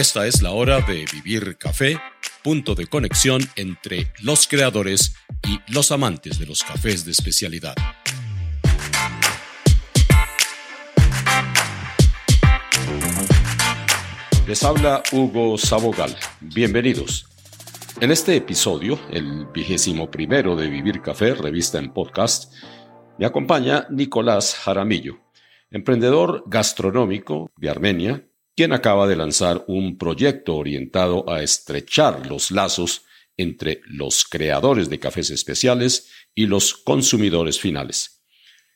Esta es la hora de Vivir Café, punto de conexión entre los creadores y los amantes de los cafés de especialidad. Les habla Hugo Sabogal. Bienvenidos. En este episodio, el vigésimo primero de Vivir Café, revista en podcast, me acompaña Nicolás Jaramillo, emprendedor gastronómico de Armenia, quien acaba de lanzar un proyecto orientado a estrechar los lazos entre los creadores de cafés especiales y los consumidores finales.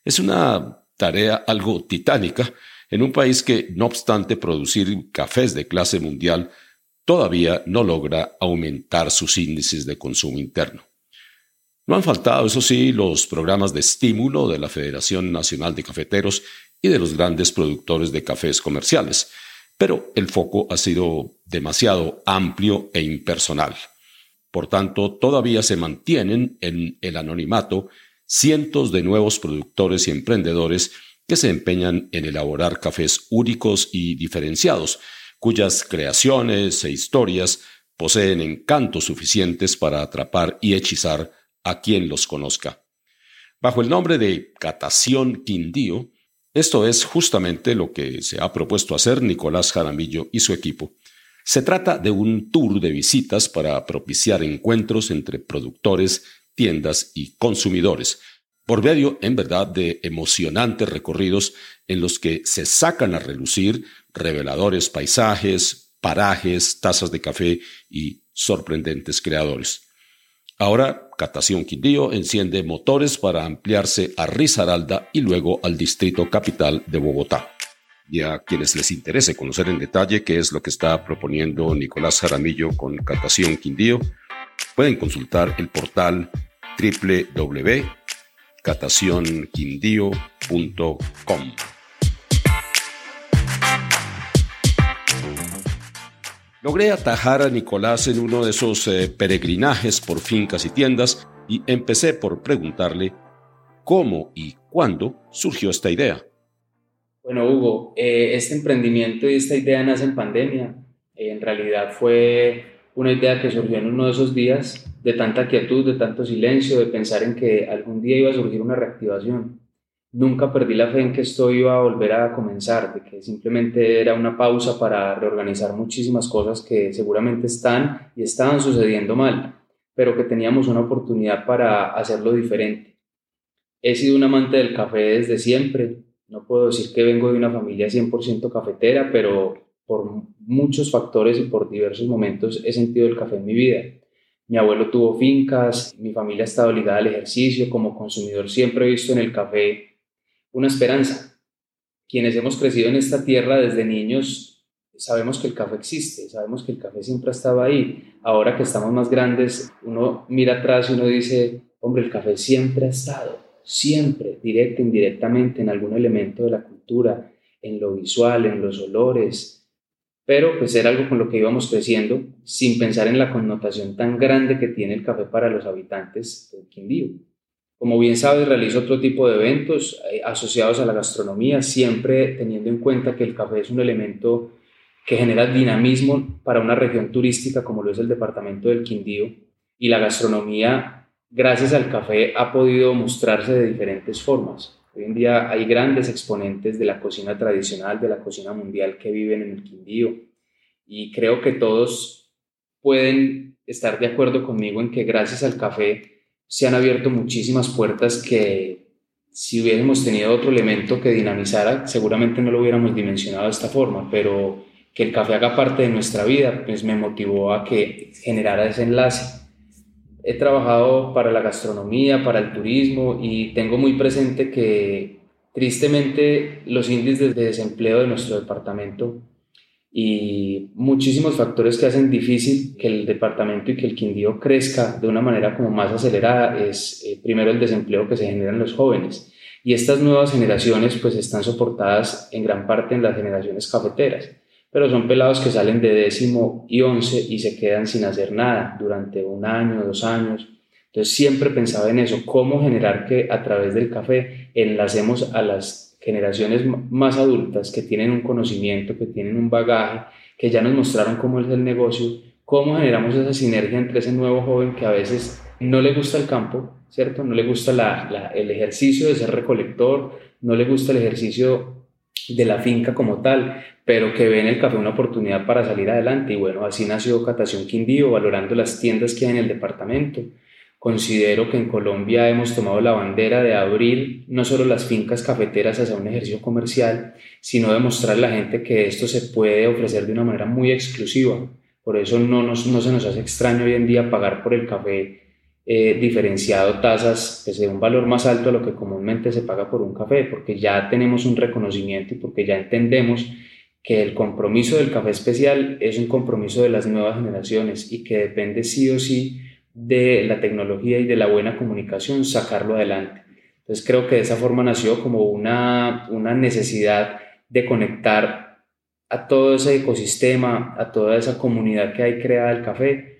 Es una tarea algo titánica en un país que, no obstante producir cafés de clase mundial, todavía no logra aumentar sus índices de consumo interno. No han faltado, eso sí, los programas de estímulo de la Federación Nacional de Cafeteros y de los grandes productores de cafés comerciales, pero el foco ha sido demasiado amplio e impersonal. Por tanto, todavía se mantienen en el anonimato cientos de nuevos productores y emprendedores que se empeñan en elaborar cafés únicos y diferenciados, cuyas creaciones e historias poseen encantos suficientes para atrapar y hechizar a quien los conozca. Bajo el nombre de Catación Quindío, esto es justamente lo que se ha propuesto hacer Nicolás Jaramillo y su equipo. Se trata de un tour de visitas para propiciar encuentros entre productores, tiendas y consumidores, por medio, en verdad, de emocionantes recorridos en los que se sacan a relucir reveladores paisajes, parajes, tazas de café y sorprendentes creadores. Ahora, Catación Quindío enciende motores para ampliarse a Risaralda y luego al distrito capital de Bogotá. Y a quienes les interese conocer en detalle qué es lo que está proponiendo Nicolás Jaramillo con Catación Quindío, pueden consultar el portal www.catacionquindío.com. Logré atajar a Nicolás en uno de esos eh, peregrinajes por fincas y tiendas y empecé por preguntarle cómo y cuándo surgió esta idea. Bueno, Hugo, eh, este emprendimiento y esta idea nace en pandemia. en realidad fue una idea que surgió en uno de esos días de tanta quietud, de tanto silencio, de pensar en que algún día iba a surgir una reactivación nunca perdí la fe en que esto iba a volver a comenzar, de que simplemente era una pausa para reorganizar muchísimas cosas que seguramente están y estaban sucediendo mal, pero que teníamos una oportunidad para hacerlo diferente. He sido un amante del café desde siempre, no puedo decir que vengo de una familia 100% cafetera, pero por muchos factores y por diversos momentos he sentido el café en mi vida. Mi abuelo tuvo fincas, mi familia ha estado ligada al ejercicio, como consumidor siempre he visto en el café una esperanza. Quienes hemos crecido en esta tierra desde niños sabemos que el café existe, sabemos que el café siempre ha estado ahí. Ahora que estamos más grandes, uno mira atrás y uno dice, hombre, el café siempre ha estado, siempre, directo, indirectamente, en algún elemento de la cultura, en lo visual, en los olores, pero pues era algo con lo que íbamos creciendo sin pensar en la connotación tan grande que tiene el café para los habitantes del Quindío. Como bien sabes, realizo otro tipo de eventos eh, asociados a la gastronomía, siempre teniendo en cuenta que el café es un elemento que genera dinamismo para una región turística como lo es el departamento del Quindío y la gastronomía, gracias al café, ha podido mostrarse de diferentes formas. Hoy en día hay grandes exponentes de la cocina tradicional, de la cocina mundial que viven en el Quindío y creo que todos pueden estar de acuerdo conmigo en que gracias al café se han abierto muchísimas puertas que si hubiésemos tenido otro elemento que dinamizara, seguramente no lo hubiéramos dimensionado de esta forma, pero que el café haga parte de nuestra vida, pues me motivó a que generara ese enlace. He trabajado para la gastronomía, para el turismo y tengo muy presente que tristemente los índices de desempleo de nuestro departamento y muchísimos factores que hacen difícil que el departamento y que el Quindío crezca de una manera como más acelerada es eh, primero el desempleo que se genera en los jóvenes y estas nuevas generaciones pues están soportadas en gran parte en las generaciones cafeteras pero son pelados que salen de décimo y once y se quedan sin hacer nada durante un año, dos años. Entonces siempre pensaba en eso, cómo generar que a través del café enlacemos a las generaciones más adultas que tienen un conocimiento, que tienen un bagaje, que ya nos mostraron cómo es el negocio, cómo generamos esa sinergia entre ese nuevo joven que a veces no le gusta el campo, ¿cierto? No le gusta el ejercicio de ser recolector, no le gusta el ejercicio de la finca como tal, pero que ve en el café una oportunidad para salir adelante. Y bueno, así nació Catación Quindío, valorando las tiendas que hay en el departamento. Considero que en Colombia hemos tomado la bandera de abrir no solo las fincas cafeteras hacia un ejercicio comercial, sino de mostrar a la gente que esto se puede ofrecer de una manera muy exclusiva. Por eso no, no se nos hace extraño hoy en día pagar por el café eh, diferenciado tasas pues, de un valor más alto a lo que comúnmente se paga por un café, porque ya tenemos un reconocimiento y porque ya entendemos que el compromiso del café especial es un compromiso de las nuevas generaciones y que depende sí o sí de la tecnología y de la buena comunicación sacarlo adelante. Entonces creo que de esa forma nació como una, una necesidad de conectar a todo ese ecosistema, a toda esa comunidad que hay creada del café,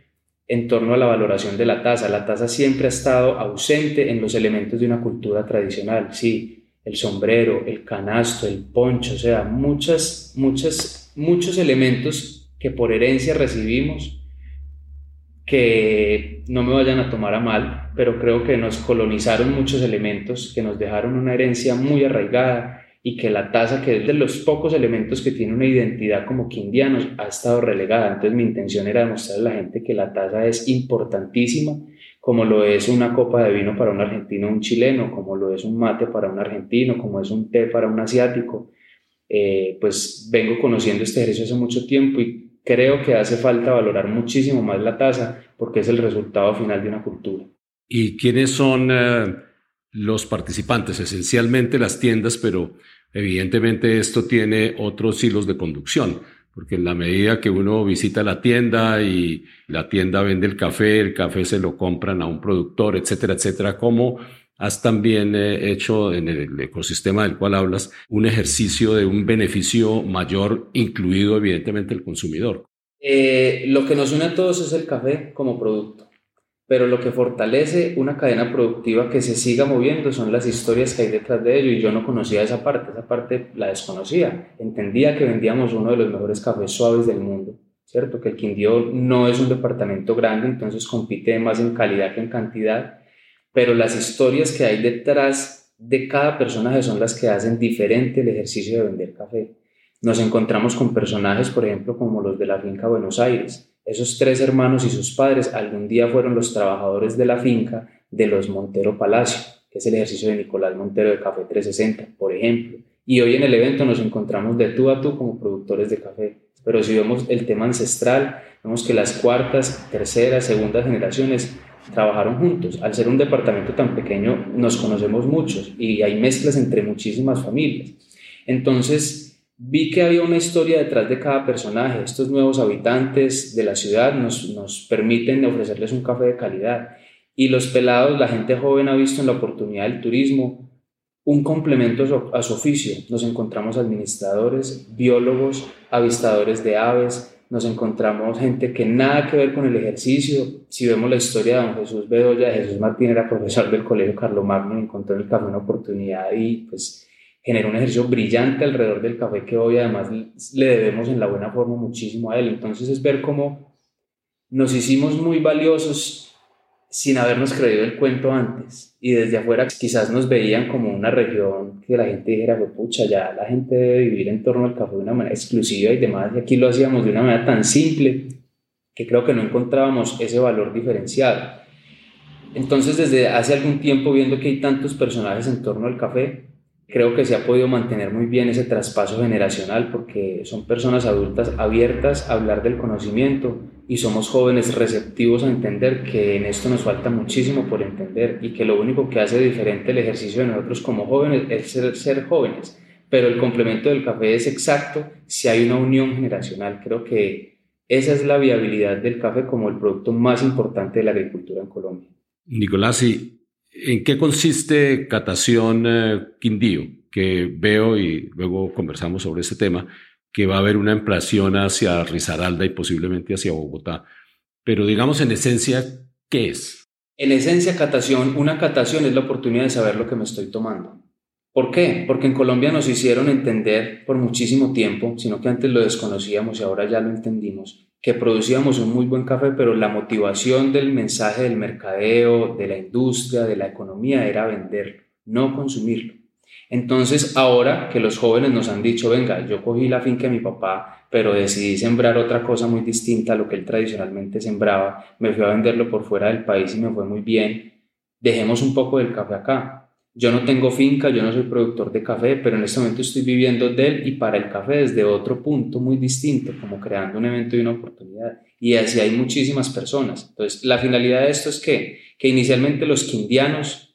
en torno a la valoración de la taza. La taza siempre ha estado ausente en los elementos de una cultura tradicional, sí, el sombrero, el canasto, el poncho, o sea, muchas, muchas, muchos elementos que por herencia recibimos que no me vayan a tomar a mal, pero creo que nos colonizaron muchos elementos que nos dejaron una herencia muy arraigada y que la taza, que es de los pocos elementos que tiene una identidad como quindianos, ha estado relegada. Entonces mi intención era demostrarle a la gente que la taza es importantísima, como lo es una copa de vino para un argentino o un chileno, como lo es un mate para un argentino, como es un té para un asiático. Eh, pues vengo conociendo este ejercicio hace mucho tiempo y creo que hace falta valorar muchísimo más la taza porque es el resultado final de una cultura. ¿Y quiénes son eh, los participantes? Esencialmente las tiendas, pero Evidentemente esto tiene otros hilos de conducción, porque en la medida que uno visita la tienda y la tienda vende el café, el café se lo compran a un productor, etcétera, etcétera, ¿cómo has también eh, hecho en el ecosistema del cual hablas un ejercicio de un beneficio mayor, incluido evidentemente el consumidor? Eh, lo que nos une a todos es el café como producto pero lo que fortalece una cadena productiva que se siga moviendo son las historias que hay detrás de ello y yo no conocía esa parte, esa parte la desconocía. Entendía que vendíamos uno de los mejores cafés suaves del mundo, ¿cierto? Que el Quindío no es un departamento grande, entonces compite más en calidad que en cantidad, pero las historias que hay detrás de cada personaje son las que hacen diferente el ejercicio de vender café. Nos encontramos con personajes, por ejemplo, como los de la finca Buenos Aires, esos tres hermanos y sus padres algún día fueron los trabajadores de la finca de los Montero Palacio, que es el ejercicio de Nicolás Montero de Café 360, por ejemplo. Y hoy en el evento nos encontramos de tú a tú como productores de café. Pero si vemos el tema ancestral, vemos que las cuartas, terceras, segundas generaciones trabajaron juntos. Al ser un departamento tan pequeño, nos conocemos muchos y hay mezclas entre muchísimas familias. Entonces, vi que había una historia detrás de cada personaje. Estos nuevos habitantes de la ciudad nos, nos permiten ofrecerles un café de calidad. Y los pelados, la gente joven ha visto en la oportunidad del turismo un complemento a su oficio. Nos encontramos administradores, biólogos, avistadores de aves, nos encontramos gente que nada que ver con el ejercicio. Si vemos la historia de don Jesús Bedoya, Jesús Martín era profesor del Colegio Carlomagno, encontró en el café una oportunidad y pues genera un ejercicio brillante alrededor del café que hoy además le debemos en la buena forma muchísimo a él. Entonces es ver cómo nos hicimos muy valiosos sin habernos creído el cuento antes. Y desde afuera quizás nos veían como una región que la gente dijera, pucha, ya la gente debe vivir en torno al café de una manera exclusiva y demás. Y aquí lo hacíamos de una manera tan simple que creo que no encontrábamos ese valor diferenciado. Entonces desde hace algún tiempo viendo que hay tantos personajes en torno al café, Creo que se ha podido mantener muy bien ese traspaso generacional porque son personas adultas abiertas a hablar del conocimiento y somos jóvenes receptivos a entender que en esto nos falta muchísimo por entender y que lo único que hace diferente el ejercicio de nosotros como jóvenes es ser, jóvenes. Pero el complemento del café es exacto si hay una unión generacional. Creo que esa es la viabilidad del café como el producto más importante de la agricultura en Colombia. Nicolás, y ¿En qué consiste Catación eh, Quindío? Que veo y luego conversamos sobre ese tema, que va a haber una ampliación hacia Risaralda y posiblemente hacia Bogotá. Pero digamos en esencia, ¿qué es? En esencia, catación, una catación es la oportunidad de saber lo que me estoy tomando. ¿Por qué? Porque en Colombia nos hicieron entender por muchísimo tiempo, sino que antes lo desconocíamos y ahora ya lo entendimos, que producíamos un muy buen café, pero la motivación del mensaje del mercadeo, de la industria, de la economía era venderlo, no consumirlo. Entonces, ahora que los jóvenes nos han dicho, venga, yo cogí la finca de mi papá, pero decidí sembrar otra cosa muy distinta a lo que él tradicionalmente sembraba, me fui a venderlo por fuera del país y me fue muy bien, dejemos un poco del café acá. Yo no tengo finca, yo no soy productor de café, pero en este momento estoy viviendo de él y para el café desde otro punto muy distinto, como creando un evento y una oportunidad. Y así hay muchísimas personas. Entonces, la finalidad de esto es que, que inicialmente los quindianos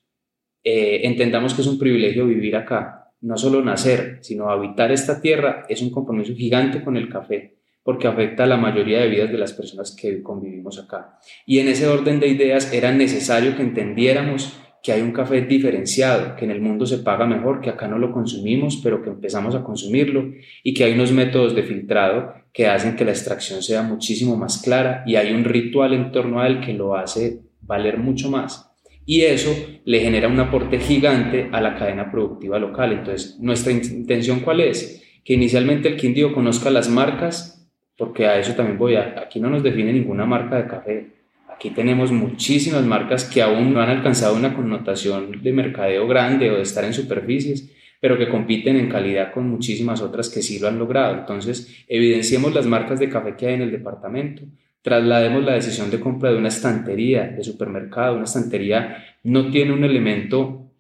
eh, entendamos que es un privilegio vivir acá, no solo nacer, sino habitar esta tierra es un compromiso gigante con el café, porque afecta a la mayoría de vidas de las personas que convivimos acá. Y en ese orden de ideas era necesario que entendiéramos que hay un café diferenciado, que en el mundo se paga mejor, que acá no lo consumimos, pero que empezamos a consumirlo, y que hay unos métodos de filtrado que hacen que la extracción sea muchísimo más clara y hay un ritual en torno a él que lo hace valer mucho más y eso le genera un aporte gigante a la cadena productiva local. Entonces, nuestra intención cuál es? Que inicialmente el Quindío conozca las marcas, porque a eso también voy a, aquí no nos define ninguna marca de café. Aquí tenemos muchísimas marcas que aún no han alcanzado una connotación de mercadeo grande o de estar en superficies, pero que compiten en calidad con muchísimas otras que sí lo han logrado. Entonces, evidenciemos las marcas de café que hay en el departamento, traslademos la decisión de compra de una estantería de supermercado, una estantería no tiene un elemento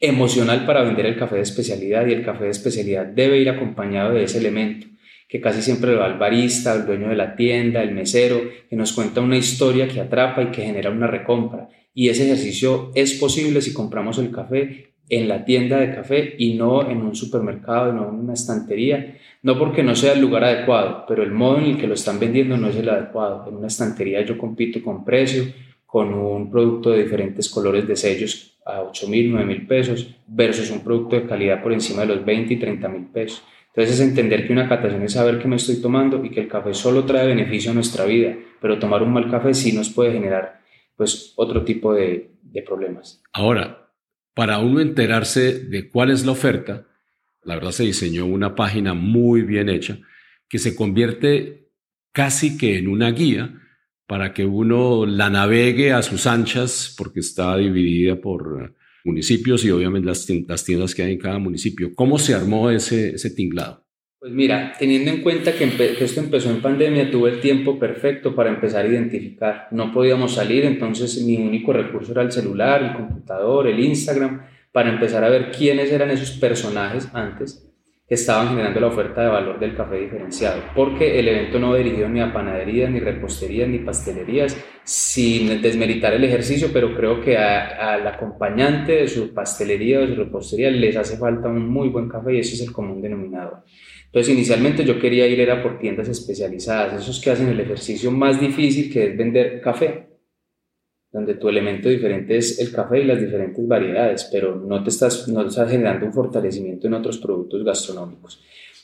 emocional para vender el café de especialidad y el café de especialidad debe ir acompañado de ese elemento que casi siempre lo da el barista, el dueño de la tienda, el mesero, que nos cuenta una historia que atrapa y que genera una recompra. Y ese ejercicio es posible si compramos el café en la tienda de café y no en un supermercado, no en una estantería, no porque no sea el lugar adecuado, pero el modo en el que lo están vendiendo no es el adecuado. En una estantería yo compito con precio, con un producto de diferentes colores de sellos a 8 mil, 9 mil pesos, versus un producto de calidad por encima de los 20 y 30 mil pesos. Entonces es entender que una catación es saber qué me estoy tomando y que el café solo trae beneficio a nuestra vida, pero tomar un mal café sí nos puede generar pues otro tipo de, de problemas. Ahora, para uno enterarse de cuál es la oferta, la verdad se diseñó una página muy bien hecha que se convierte casi que en una guía para que uno la navegue a sus anchas porque está dividida por municipios y obviamente las tiendas que hay en cada municipio. ¿Cómo se armó ese, tinglado? Pues mira, teniendo en cuenta que, esto empezó en pandemia, tuve el tiempo perfecto para empezar a identificar. No podíamos salir, entonces mi único recurso era el celular, el computador, el Instagram, para empezar a ver quiénes eran esos personajes antes estaban generando la oferta de valor del café diferenciado. Porque el evento no dirigió ni a panaderías, ni reposterías, ni pastelerías, sin desmeritar el ejercicio, pero creo que al acompañante de su pastelería o su repostería les hace falta un muy buen café y ese es el común denominador. Entonces, inicialmente yo quería ir era por tiendas especializadas, esos que hacen el ejercicio más difícil que es vender café, donde tu elemento diferente es el café y las diferentes variedades, pero no te estás, no estás generando un fortalecimiento en otros productos gastronómicos.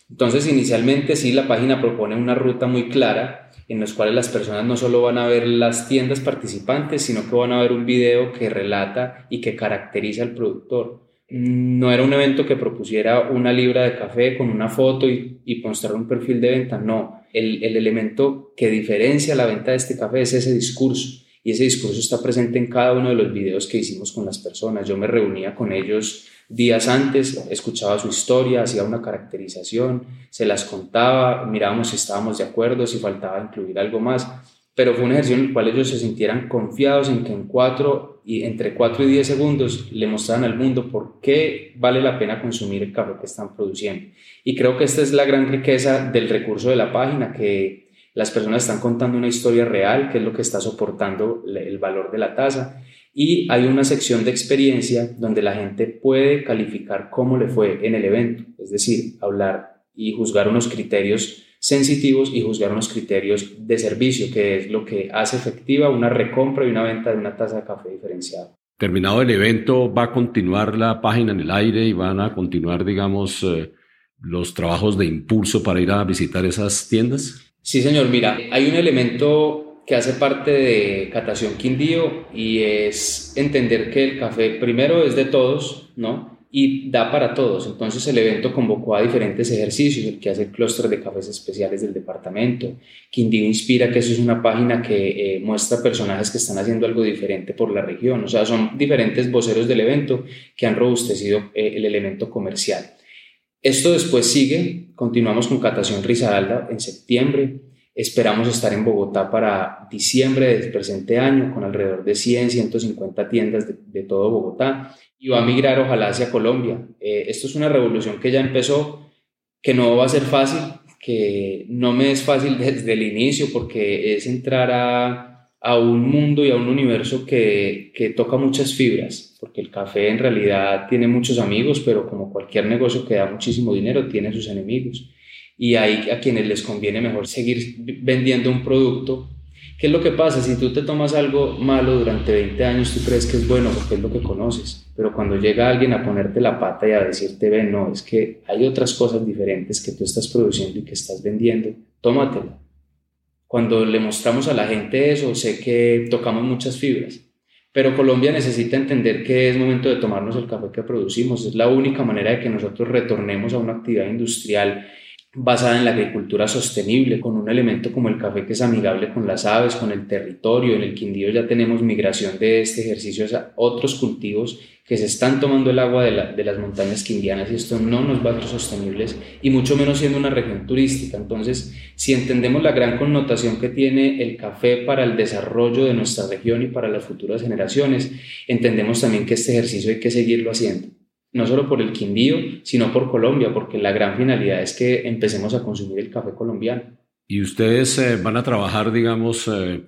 Entonces, inicialmente sí, la página propone una ruta muy clara en los cuales las personas no solo van a ver las tiendas participantes, sino que van a ver un video que relata y que caracteriza al productor no era un evento que propusiera una libra de café con una foto y, y mostrar un perfil de venta, no. El, el, elemento que diferencia la venta de este café es ese discurso y ese discurso está presente en cada uno de los videos que hicimos con las personas. Yo me reunía con ellos días antes, escuchaba su historia, hacía una caracterización, se las contaba, mirábamos si estábamos de acuerdo, si faltaba incluir algo más pero fue un ejercicio en el cual ellos se sintieran confiados en que en cuatro y entre 4 y 10 segundos le mostraran al mundo por qué vale la pena consumir el café que están produciendo. Y creo que esta es la gran riqueza del recurso de la página, que las personas están contando una historia real, que es lo que está soportando el valor de la tasa. Y hay una sección de experiencia donde la gente puede calificar cómo le fue en el evento, es decir, hablar y juzgar unos criterios sensitivos y juzgar unos criterios de servicio, que es lo que hace efectiva una recompra y una venta de una taza de café diferenciado. Terminado el evento, ¿va a continuar la página en el aire y van a continuar, digamos, eh, los trabajos de impulso para ir a visitar esas tiendas? Sí, señor. Mira, hay un elemento que hace parte de Catación Quindío y es entender que el café primero es de todos, ¿no? y da para todos. Entonces el evento convocó a diferentes ejercicios, el que hace el clúster de cafés especiales del departamento, Quindío Inspira, que eso es una página que eh, muestra personajes que están haciendo algo diferente por la región, o sea, son diferentes voceros del evento que han robustecido eh, el elemento comercial. Esto después sigue, continuamos con Catación Risaralda en septiembre, Esperamos estar en Bogotá para diciembre del presente año con alrededor de 100, 150 tiendas de, todo Bogotá y va a migrar ojalá hacia Colombia. Eh, esto es una revolución que ya empezó, que no va a ser fácil, que no me es fácil desde el inicio porque es entrar a, a un mundo y a un universo que, que, toca muchas fibras, porque el café en realidad tiene muchos amigos, pero como cualquier negocio que da muchísimo dinero, tiene sus enemigos y hay a quienes les conviene mejor seguir vendiendo un producto. ¿Qué es lo que pasa? Si tú te tomas algo malo durante 20 años, tú crees que es bueno porque es lo que conoces, pero cuando llega alguien a ponerte la pata y a decirte, ven, no, es que hay otras cosas diferentes que tú estás produciendo y que estás vendiendo, tómatela. Cuando le mostramos a la gente eso, sé que tocamos muchas fibras. Pero Colombia necesita entender que es momento de tomarnos el café que producimos. Es la única manera de que nosotros retornemos a una actividad industrial basada en la agricultura sostenible, con un elemento como el café que es amigable con las aves, con el territorio. En el Quindío ya tenemos migración de este ejercicio a otros cultivos que se están tomando el agua de, las montañas quindianas y esto no nos va a ser sostenibles y mucho menos siendo una región turística. Entonces, si entendemos la gran connotación que tiene el café para el desarrollo de nuestra región y para las futuras generaciones, entendemos también que este ejercicio hay que seguirlo haciendo no solo por el Quindío, sino por Colombia, porque la gran finalidad es que empecemos a consumir el café colombiano. ¿Y ustedes eh, van a trabajar, digamos, eh,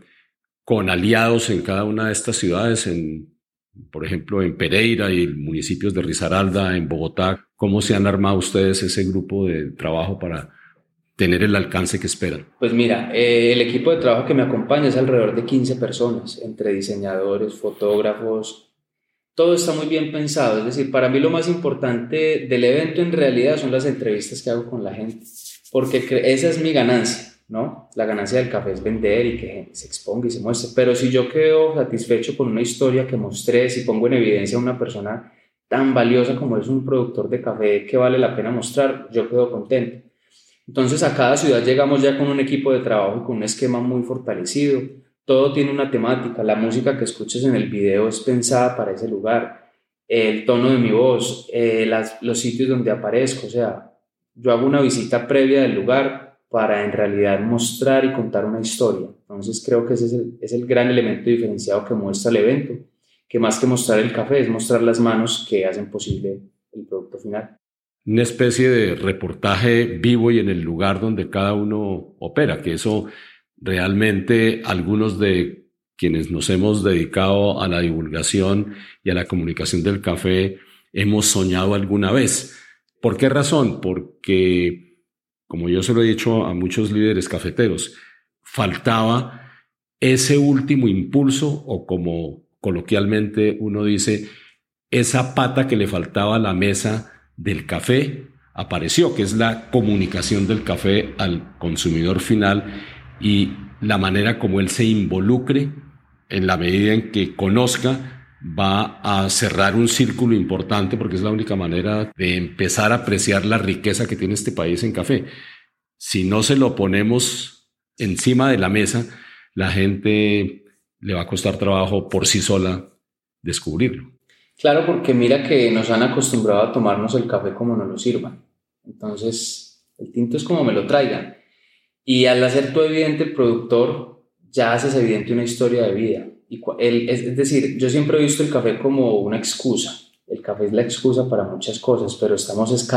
con aliados en cada una de estas ciudades, en, por ejemplo, en Pereira y municipios de Risaralda, en Bogotá? ¿Cómo se han armado ustedes ese grupo de trabajo para tener el alcance que esperan? Pues mira, eh, el equipo de trabajo que me acompaña es alrededor de 15 personas, entre diseñadores, fotógrafos, todo está muy bien pensado. Es decir, para mí lo más importante del evento en realidad son las entrevistas que hago con la gente, porque esa es mi ganancia, ¿no? La ganancia del café es vender y que se exponga y se muestre. Pero si yo quedo satisfecho con una historia que mostré, si pongo en evidencia a una persona tan valiosa como es un productor de café que vale la pena mostrar, yo quedo contento. Entonces a cada ciudad llegamos ya con un equipo de trabajo y con un esquema muy fortalecido todo tiene una temática, la música que escuches en el video es pensada para ese lugar, el tono de mi voz, eh, los sitios donde aparezco, o sea, yo hago una visita previa del lugar para en realidad mostrar y contar una historia. Entonces creo que ese es el, es el gran elemento diferenciado que muestra el evento, que más que mostrar el café es mostrar las manos que hacen posible el producto final. Una especie de reportaje vivo y en el lugar donde cada uno opera, que eso realmente algunos de quienes nos hemos dedicado a la divulgación y a la comunicación del café hemos soñado alguna vez. ¿Por qué razón? Porque, como yo se lo he dicho a muchos líderes cafeteros, faltaba ese último impulso o como coloquialmente uno dice, esa pata que le faltaba a la mesa del café apareció, que es la comunicación del café al consumidor final y la manera como él se involucre en la medida en que conozca va a cerrar un círculo importante porque es la única manera de empezar a apreciar la riqueza que tiene este país en café. Si no se lo ponemos encima de la mesa, la gente le va a costar trabajo por sí sola descubrirlo. Claro, porque mira que nos han acostumbrado a tomarnos el café como nos lo sirvan. Entonces, el tinto es como me lo traigan. Y al hacer todo evidente el productor, ya haces evidente una historia de vida. Es decir, yo siempre he visto el café como una excusa. El café es la excusa para muchas cosas, pero estamos es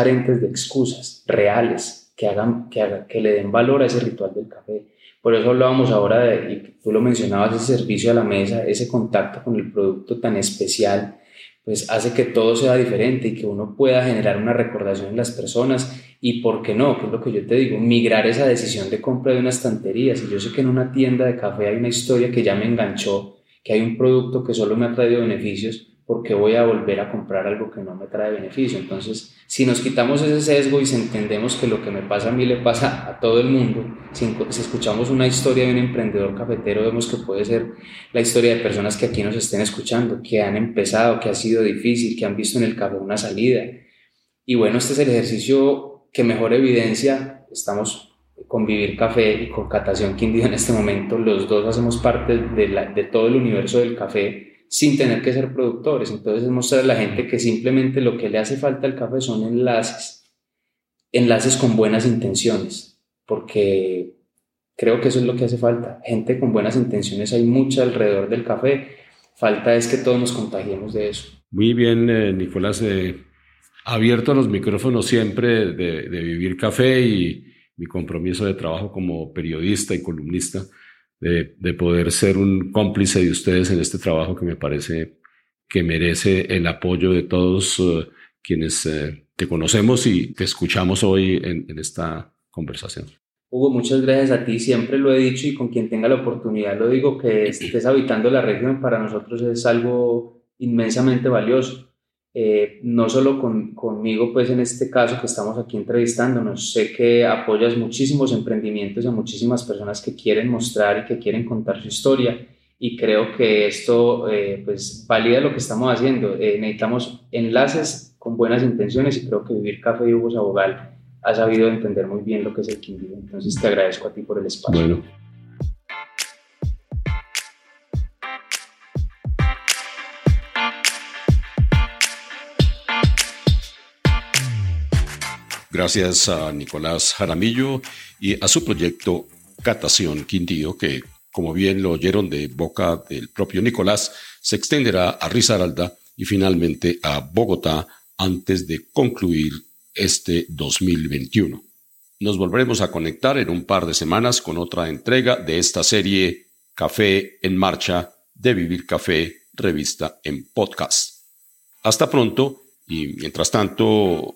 de excusas reales que, hagan, que, haga, que le den valor a ese ritual del café. Por eso hablábamos ahora de, y tú lo mencionabas, ese servicio a la mesa, ese contacto con el producto tan especial, pues hace que todo sea diferente y que uno pueda generar una recordación en las personas y por qué no, que es lo que yo te digo, migrar esa decisión de compra de una estantería. Si yo sé que en una tienda de café hay una historia que ya me enganchó, que hay un producto que solo me ha traído beneficios, ¿por qué voy a volver a comprar algo que no me trae beneficio? Entonces, si nos quitamos ese sesgo y si entendemos que lo que me pasa a mí le pasa a todo el mundo, si, escuchamos una historia de un emprendedor cafetero, vemos que puede ser la historia de personas que aquí nos estén escuchando, que han empezado, que ha sido difícil, que han visto en el café una salida. Y bueno, este es el ejercicio que mejor evidencia, estamos con Vivir Café y con Catación Quindío en este momento, los dos hacemos parte de, todo el universo del café sin tener que ser productores. Entonces es mostrar a la gente que simplemente lo que le hace falta al café son enlaces, enlaces con buenas intenciones, porque creo que eso es lo que hace falta. Gente con buenas intenciones hay mucha alrededor del café, falta es que todos nos contagiemos de eso. Muy bien, eh, Nicolás, eh, abierto los micrófonos siempre de, de Vivir Café y mi compromiso de trabajo como periodista y columnista de, poder ser un cómplice de ustedes en este trabajo que me parece que merece el apoyo de todos eh, quienes eh, te conocemos y te escuchamos hoy en, en, esta conversación. Hugo, muchas gracias a ti. Siempre lo he dicho y con quien tenga la oportunidad lo digo, que estés habitando la región para nosotros es algo inmensamente valioso. Eh, no solo con, conmigo, pues en este caso que estamos aquí entrevistándonos, sé que apoyas muchísimos emprendimientos a muchísimas personas que quieren mostrar y que quieren contar su historia y creo que esto eh, pues valida lo que estamos haciendo. Eh, necesitamos enlaces con buenas intenciones y creo que Vivir Café y Hugo Sabogal ha sabido entender muy bien lo que es el Quindío. Entonces te agradezco a ti por el espacio. Gracias a Nicolás Jaramillo y a su proyecto Catación Quindío, que, como bien lo oyeron de boca del propio Nicolás, se extenderá a Risaralda y finalmente a Bogotá antes de concluir este 2021. Nos volveremos a conectar en un par de semanas con otra entrega de esta serie Café en Marcha de Vivir Café, revista en podcast. Hasta pronto y mientras tanto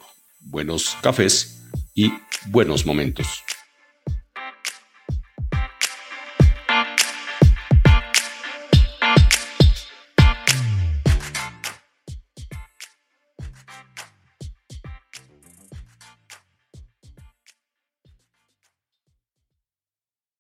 buenos cafés y buenos momentos.